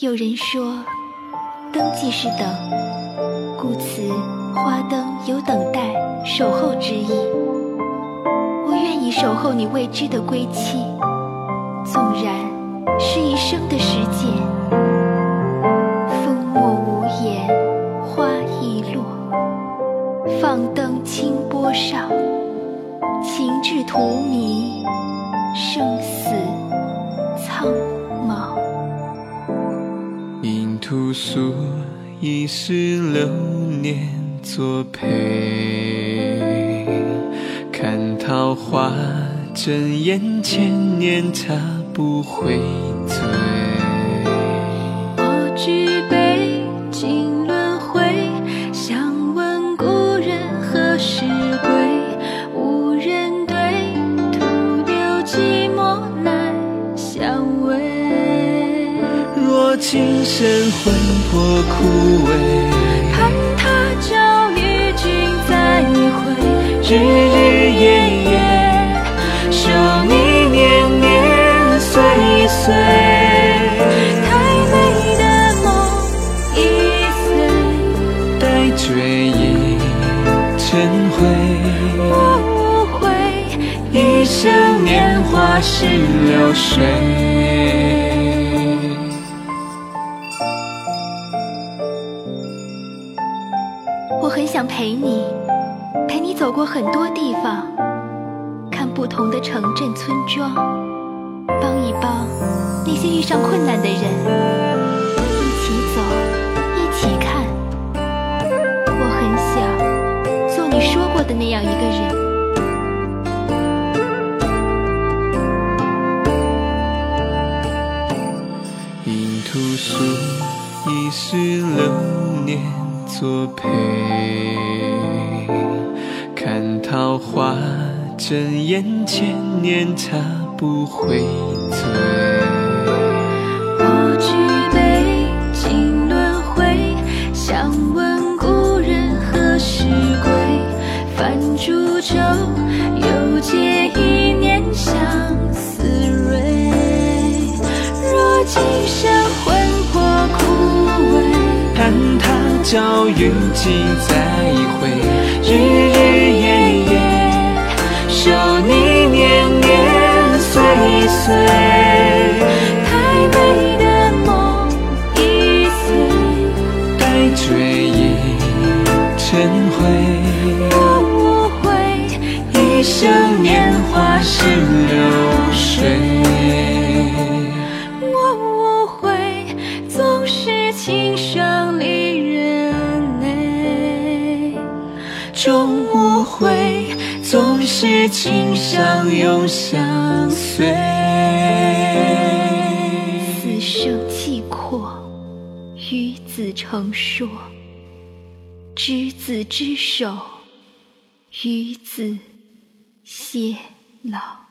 有人说，灯即是等，故此花灯有等待、守候之意。我愿意守候你未知的归期，纵然是一生的时间。风默无言，花易落，放灯清波上，情至荼蘼，生死苍茫。屠苏，一世流年作陪。看桃花争艳，千年他不会今生魂魄枯萎，盼他朝与君再会，日日夜夜守你年年岁岁。太美的梦易碎，待追忆成灰，我无悔。一生年华是流水。我很想陪你，陪你走过很多地方，看不同的城镇村庄，帮一帮那些遇上困难的人，一起走，一起看。我很想做你说过的那样一个人。应屠苏，一世流年作陪。看桃花争艳，千年他不会醉。我举杯敬轮回，想问故人何时归？泛煮酒，他朝与君再会，日日夜夜守你年年岁岁。太美的梦已碎，待追忆成灰。我无悔。一生年华是流终无悔，总是情相永相随。此生契阔，与子成说，执子之手，与子偕老。